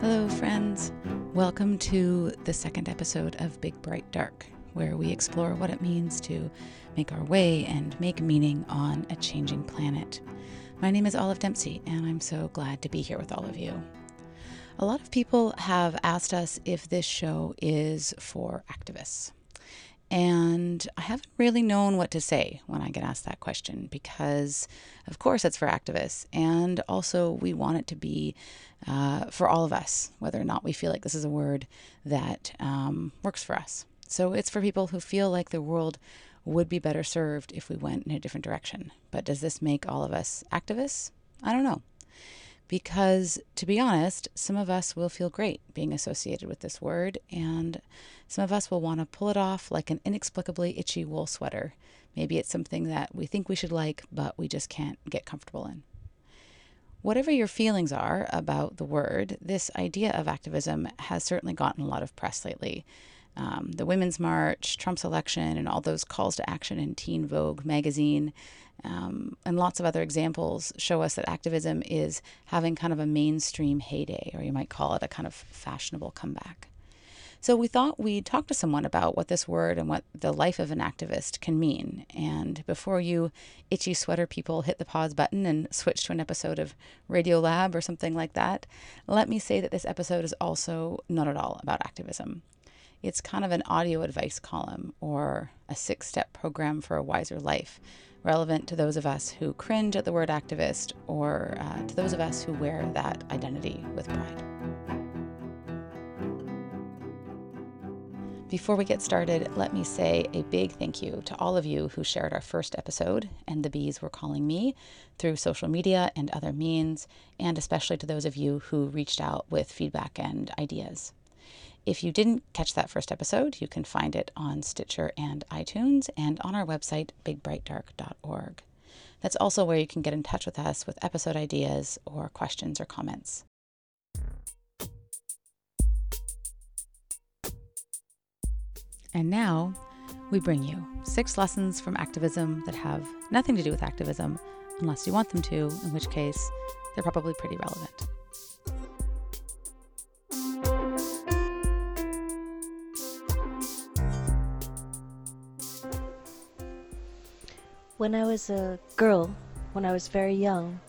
Hello, friends. Welcome to the second episode of Big Bright Dark, where we explore what it means to make our way and make meaning on a changing planet. My name is Olive Dempsey, and I'm so glad to be here with all of you. A lot of people have asked us if this show is for activists. And I haven't really known what to say when I get asked that question because, of course, it's for activists. And also, we want it to be uh, for all of us, whether or not we feel like this is a word that um, works for us. So it's for people who feel like the world would be better served if we went in a different direction. But does this make all of us activists? I don't know because to be honest, some of us will feel great being associated with this word, and some of us will want to pull it off like an inexplicably itchy wool sweater. Maybe it's something that we think we should like, but we just can't get comfortable in. Whatever your feelings are about the word, this idea of activism has certainly gotten a lot of press lately. Um, the Women's March, Trump's election, and all those calls to action in Teen Vogue magazine um, and lots of other examples show us that activism is having kind of a mainstream heyday, or you might call it a kind of fashionable comeback. So we thought we'd talk to someone about what this word and what the life of an activist can mean. And before you itchy sweater people hit the pause button and switch to an episode of Radiolab or something like that, let me say that this episode is also not at all about activism. It's kind of an audio advice column or a six step program for a wiser life relevant to those of us who cringe at the word activist or uh, to those of us who wear that identity with pride. Before we get started, let me say a big thank you to all of you who shared our first episode, and the bees were calling me, through social media and other means, and especially to those of you who reached out with feedback and ideas. If you didn't catch that first episode, you can find it on Stitcher and iTunes and on our website, bigbrightdark.org. That's also where you can get in touch with us with episode ideas or questions or comments. And now we bring you six lessons from activism that have nothing to do with activism, unless you want them to, in which case they're probably pretty relevant. When I was a girl, when I was very young,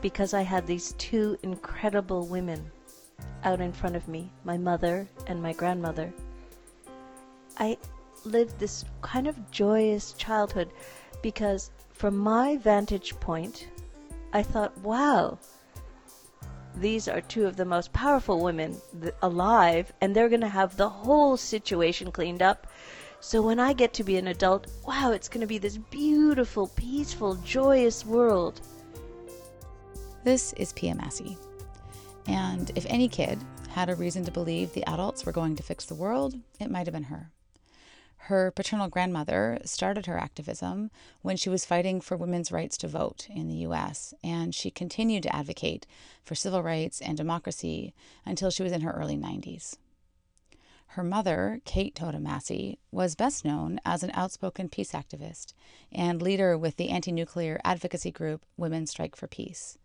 because I had these two incredible women out in front of me, my mother and my grandmother, I lived this kind of joyous childhood because from my vantage point, I thought, wow, these are two of the most powerful women alive, and they're going to have the whole situation cleaned up. So when I get to be an adult, wow, it's going to be this beautiful, peaceful, joyous world. This is Pia Massey. And if any kid had a reason to believe the adults were going to fix the world, it might have been her. Her paternal grandmother started her activism when she was fighting for women's rights to vote in the US, and she continued to advocate for civil rights and democracy until she was in her early 90s. Her mother, Kate Massey, was best known as an outspoken peace activist and leader with the anti nuclear advocacy group Women Strike for Peace.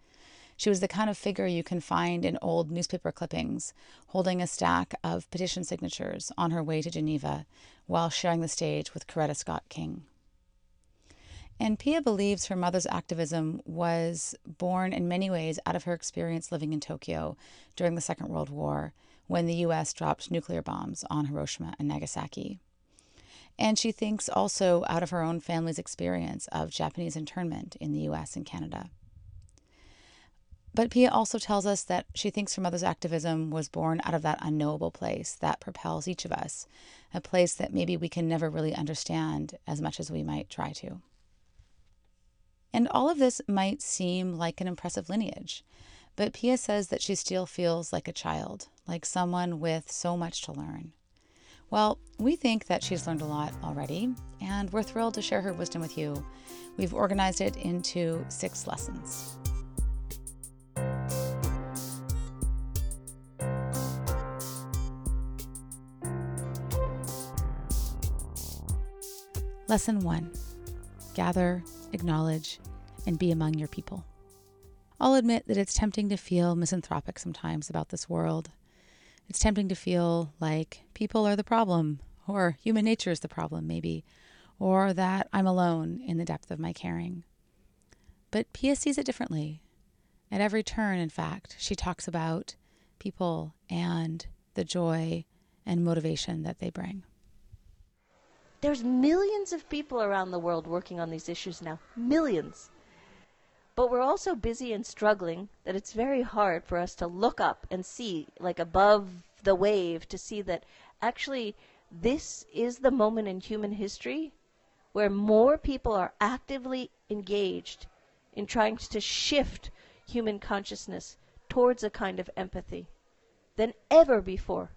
She was the kind of figure you can find in old newspaper clippings, holding a stack of petition signatures on her way to Geneva while sharing the stage with Coretta Scott King. And Pia believes her mother's activism was born in many ways out of her experience living in Tokyo during the Second World War when the US dropped nuclear bombs on Hiroshima and Nagasaki. And she thinks also out of her own family's experience of Japanese internment in the US and Canada. But Pia also tells us that she thinks her mother's activism was born out of that unknowable place that propels each of us, a place that maybe we can never really understand as much as we might try to. And all of this might seem like an impressive lineage, but Pia says that she still feels like a child, like someone with so much to learn. Well, we think that she's learned a lot already, and we're thrilled to share her wisdom with you. We've organized it into six lessons. Lesson one Gather, acknowledge, and be among your people. I'll admit that it's tempting to feel misanthropic sometimes about this world. It's tempting to feel like people are the problem, or human nature is the problem, maybe, or that I'm alone in the depth of my caring. But Pia sees it differently. At every turn, in fact, she talks about people and the joy and motivation that they bring. There's millions of people around the world working on these issues now. Millions. But we're all so busy and struggling that it's very hard for us to look up and see, like above the wave, to see that actually this is the moment in human history where more people are actively engaged in trying to shift human consciousness towards a kind of empathy than ever before.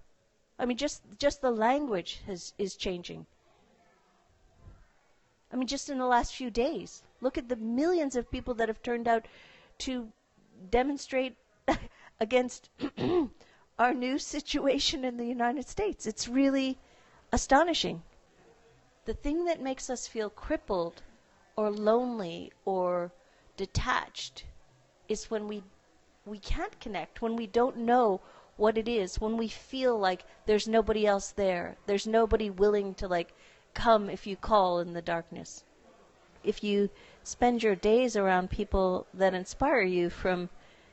I mean, just just the language has is changing. I mean, just in the last few days, look at the millions of people that have turned out to demonstrate against our new situation in the United States. It's really astonishing. The thing that makes us feel crippled or lonely or detached is when we we can't connect, when we don't know what it is, when we feel like there's nobody else there. There's nobody willing to like come if you call in the darkness. If you spend your days around people that inspire you from,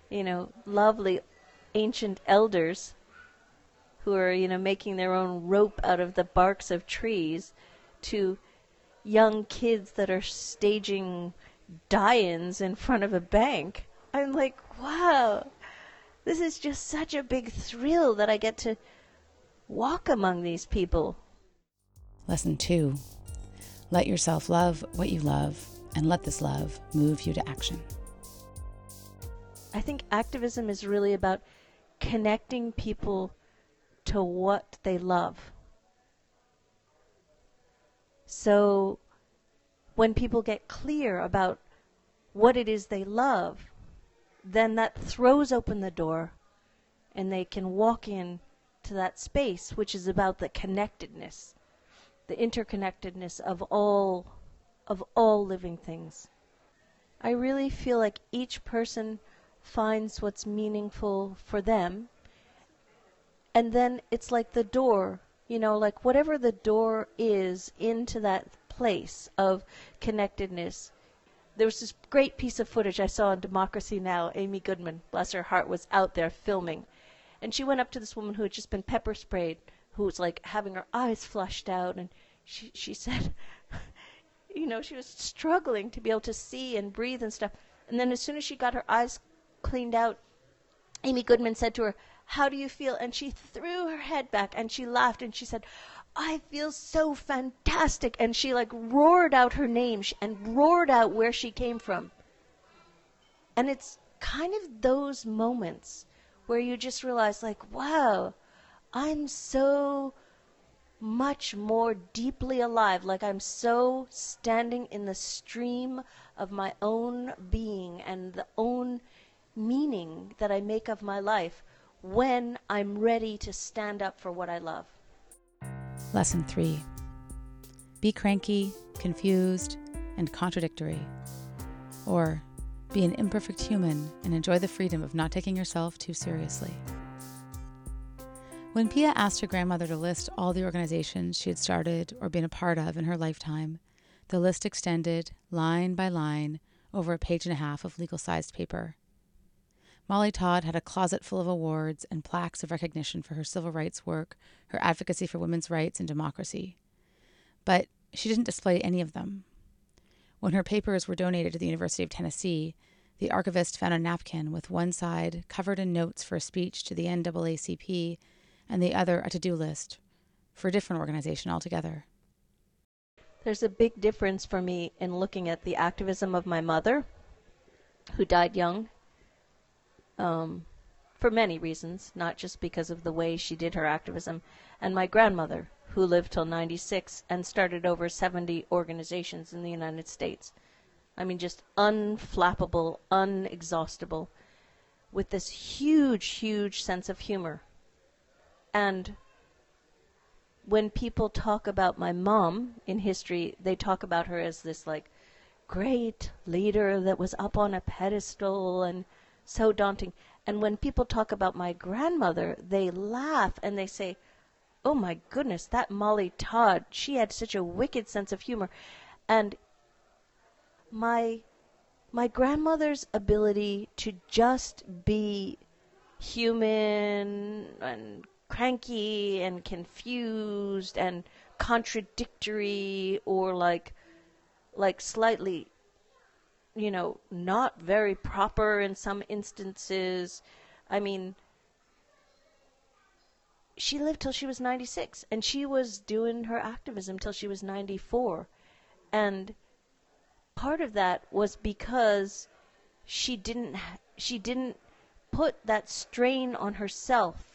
you know, lovely ancient elders who are, you know, making their own rope out of the barks of trees to young kids that are staging die-ins in front of a bank. I'm like, wow, this is just such a big thrill that I get to walk among these people. Lesson two let yourself love what you love and let this love move you to action. I think activism is really about connecting people to what they love. So when people get clear about what it is they love, then that throws open the door and they can walk in to that space which is about the connectedness the interconnectedness of all of all living things i really feel like each person finds what's meaningful for them and then it's like the door you know like whatever the door is into that place of connectedness there was this great piece of footage I saw on Democracy Now! Amy Goodman, bless her heart, was out there filming. And she went up to this woman who had just been pepper sprayed, who was like having her eyes flushed out. And she, she said, you know, she was struggling to be able to see and breathe and stuff. And then as soon as she got her eyes cleaned out, Amy Goodman said to her, How do you feel? And she threw her head back and she laughed and she said, I feel so fantastic. And she like roared out her name and roared out where she came from. And it's kind of those moments where you just realize, like, wow, I'm so much more deeply alive. Like I'm so standing in the stream of my own being and the own meaning that I make of my life when I'm ready to stand up for what I love. Lesson 3 Be cranky, confused, and contradictory. Or be an imperfect human and enjoy the freedom of not taking yourself too seriously. When Pia asked her grandmother to list all the organizations she had started or been a part of in her lifetime, the list extended, line by line, over a page and a half of legal sized paper. Molly Todd had a closet full of awards and plaques of recognition for her civil rights work, her advocacy for women's rights and democracy. But she didn't display any of them. When her papers were donated to the University of Tennessee, the archivist found a napkin with one side covered in notes for a speech to the NAACP and the other a to do list for a different organization altogether. There's a big difference for me in looking at the activism of my mother, who died young um, for many reasons, not just because of the way she did her activism, and my grandmother, who lived till 96 and started over 70 organizations in the United States. I mean, just unflappable, unexhaustible, with this huge, huge sense of humor. And when people talk about my mom in history, they talk about her as this like great leader that was up on a pedestal and so daunting. And when people talk about my grandmother, they laugh and they say, Oh my goodness, that Molly Todd, she had such a wicked sense of humor. And my my grandmother's ability to just be human and cranky and confused and contradictory or like like slightly you know not very proper in some instances. I mean she lived till she was 96 and she was doing her activism till she was 94 and part of that was because she didn't she didn't put that strain on herself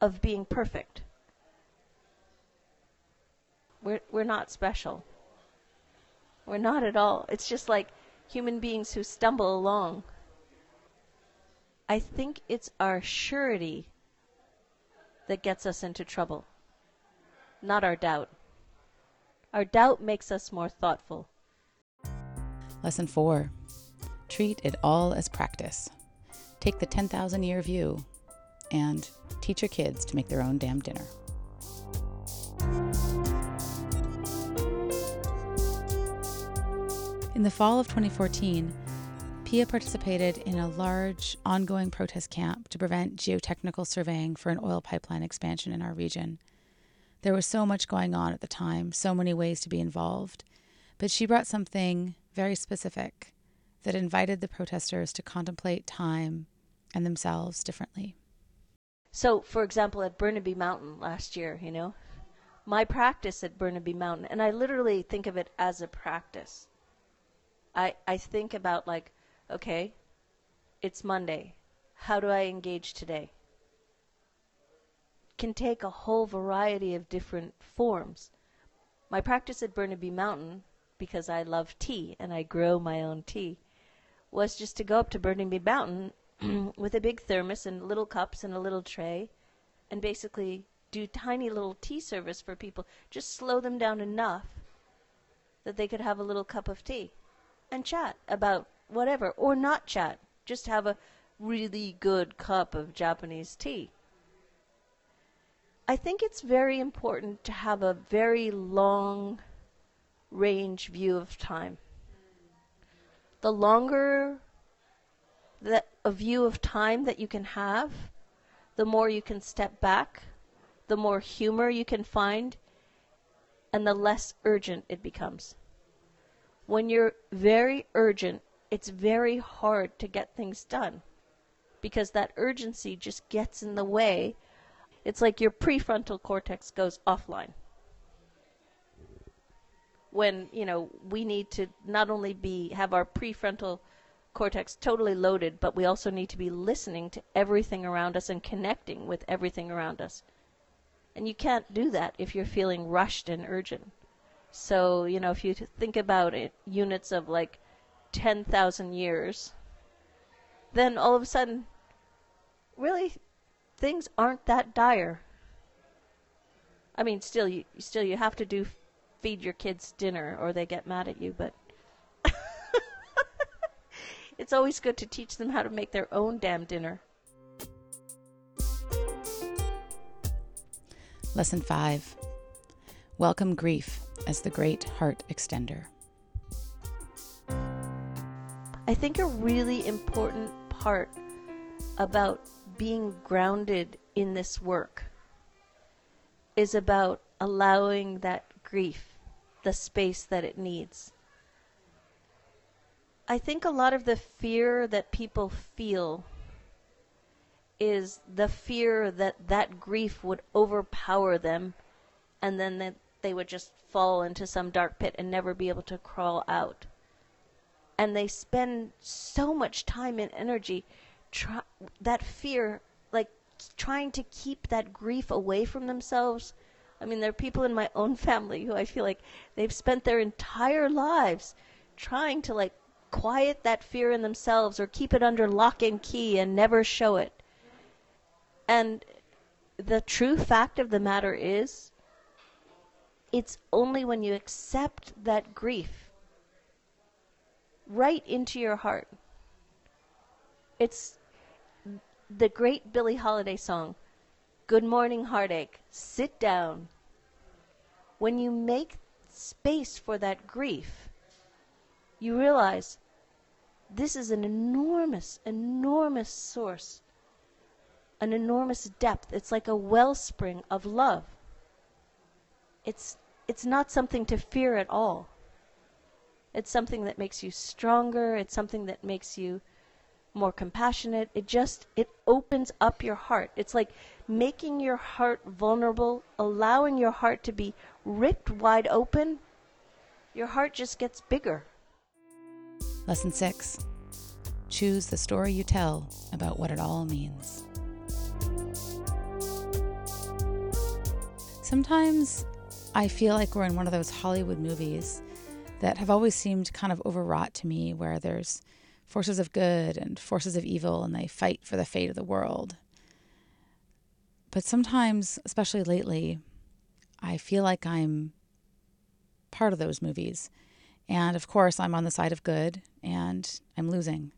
of being perfect we're we're not special we're not at all it's just like human beings who stumble along i think it's our surety that gets us into trouble, not our doubt. Our doubt makes us more thoughtful. Lesson four treat it all as practice. Take the 10,000 year view and teach your kids to make their own damn dinner. In the fall of 2014, Pia participated in a large, ongoing protest camp to prevent geotechnical surveying for an oil pipeline expansion in our region. There was so much going on at the time, so many ways to be involved, but she brought something very specific that invited the protesters to contemplate time and themselves differently. So, for example, at Burnaby Mountain last year, you know, my practice at Burnaby Mountain, and I literally think of it as a practice. I, I think about like Okay, it's Monday. How do I engage today? Can take a whole variety of different forms. My practice at Burnaby Mountain, because I love tea and I grow my own tea, was just to go up to Burnaby Mountain with a big thermos and little cups and a little tray and basically do tiny little tea service for people. Just slow them down enough that they could have a little cup of tea and chat about whatever, or not chat. Just have a really good cup of Japanese tea. I think it's very important to have a very long range view of time. The longer that a view of time that you can have, the more you can step back, the more humor you can find, and the less urgent it becomes. When you're very urgent, it's very hard to get things done because that urgency just gets in the way. It's like your prefrontal cortex goes offline. When, you know, we need to not only be have our prefrontal cortex totally loaded, but we also need to be listening to everything around us and connecting with everything around us. And you can't do that if you're feeling rushed and urgent. So, you know, if you think about it, units of like 10,000 years, then all of a sudden, really, things aren't that dire. I mean, still, you still you have to do feed your kids dinner, or they get mad at you. But it's always good to teach them how to make their own damn dinner. Lesson five: Welcome grief as the great heart extender. I think a really important part about being grounded in this work is about allowing that grief the space that it needs. I think a lot of the fear that people feel is the fear that that grief would overpower them and then that they would just fall into some dark pit and never be able to crawl out. And they spend so much time and energy try, that fear like trying to keep that grief away from themselves. I mean there are people in my own family who i feel like they've spent their entire lives trying to like quiet that fear in themselves or keep it under lock and key and never show it and the true fact of the matter is it's only when you accept that grief right into your heart. It's the great Billie Holiday song, Good Morning Heartache, sit down. When you make space for that grief, you realize this is an enormous, enormous source, an enormous depth. It's like a wellspring of love. It's, it's not something to fear at all. It's something that makes you stronger. It's something that makes you more compassionate. It just it opens up your heart. It's like making your heart vulnerable, allowing your heart to be ripped wide open. Your heart just gets bigger. Lesson 6. Choose the story you tell about what it all means. Sometimes I feel like we're in one of those Hollywood movies that have always seemed kind of overwrought to me, where there's forces of good and forces of evil, and they fight for the fate of the world. But sometimes, especially lately, I feel like I'm part of those movies. And of course, I'm on the side of good and I'm losing.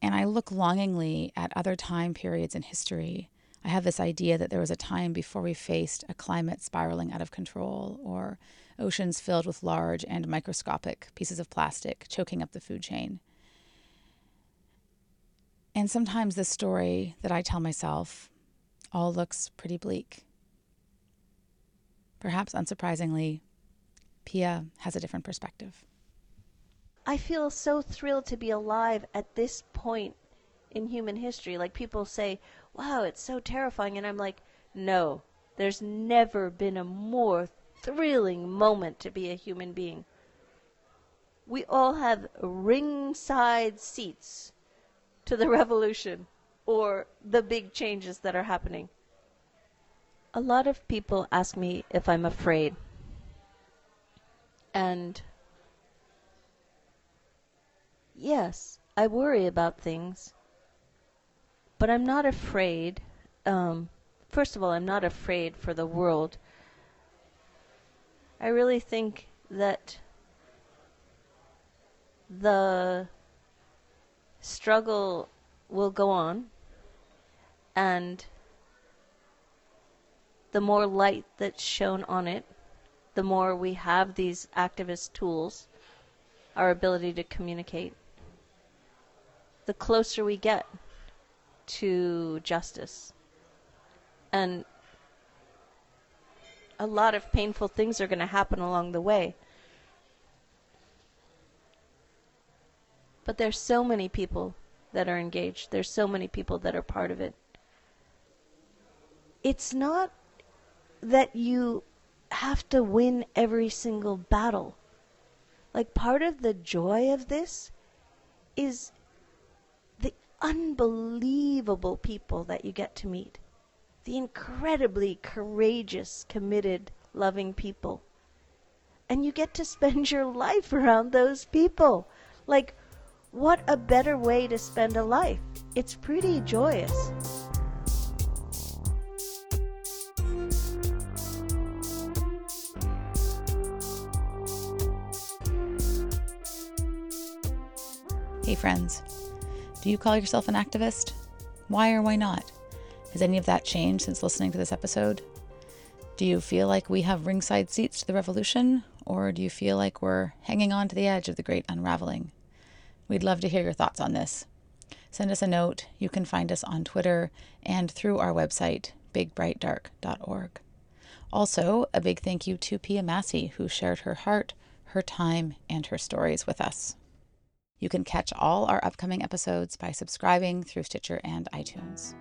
And I look longingly at other time periods in history. I have this idea that there was a time before we faced a climate spiraling out of control or oceans filled with large and microscopic pieces of plastic choking up the food chain. And sometimes the story that I tell myself all looks pretty bleak. Perhaps unsurprisingly, Pia has a different perspective. I feel so thrilled to be alive at this point in human history. Like people say, wow, it's so terrifying. And I'm like, no, there's never been a more thrilling moment to be a human being. We all have ringside seats to the revolution or the big changes that are happening. A lot of people ask me if I'm afraid. And yes, I worry about things, but I'm not afraid. Um, first of all, I'm not afraid for the world I really think that the struggle will go on and the more light that's shown on it, the more we have these activist tools, our ability to communicate, the closer we get to justice. And a lot of painful things are going to happen along the way. But there's so many people that are engaged. There's so many people that are part of it. It's not that you have to win every single battle. Like part of the joy of this is unbelievable people that you get to meet the incredibly courageous, committed, loving people. And you get to spend your life around those people. Like, what a better way to spend a life? It's pretty joyous. Hey, friends. Do you call yourself an activist? Why or why not? Has any of that changed since listening to this episode? Do you feel like we have ringside seats to the revolution, or do you feel like we're hanging on to the edge of the great unraveling? We'd love to hear your thoughts on this. Send us a note. You can find us on Twitter and through our website, bigbrightdark.org. Also, a big thank you to Pia Massey, who shared her heart, her time, and her stories with us. You can catch all our upcoming episodes by subscribing through Stitcher and iTunes.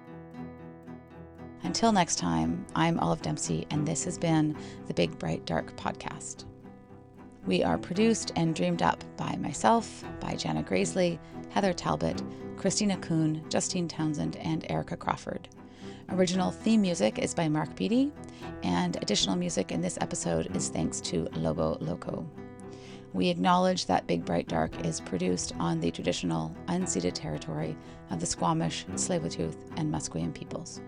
Until next time, I'm Olive Dempsey, and this has been the Big Bright Dark podcast. We are produced and dreamed up by myself, by Jana Graisley, Heather Talbot, Christina Kuhn, Justine Townsend, and Erica Crawford. Original theme music is by Mark Beatty, and additional music in this episode is thanks to Lobo Loco. We acknowledge that Big Bright Dark is produced on the traditional unceded territory of the Squamish, Tsleil-Waututh, and Musqueam peoples.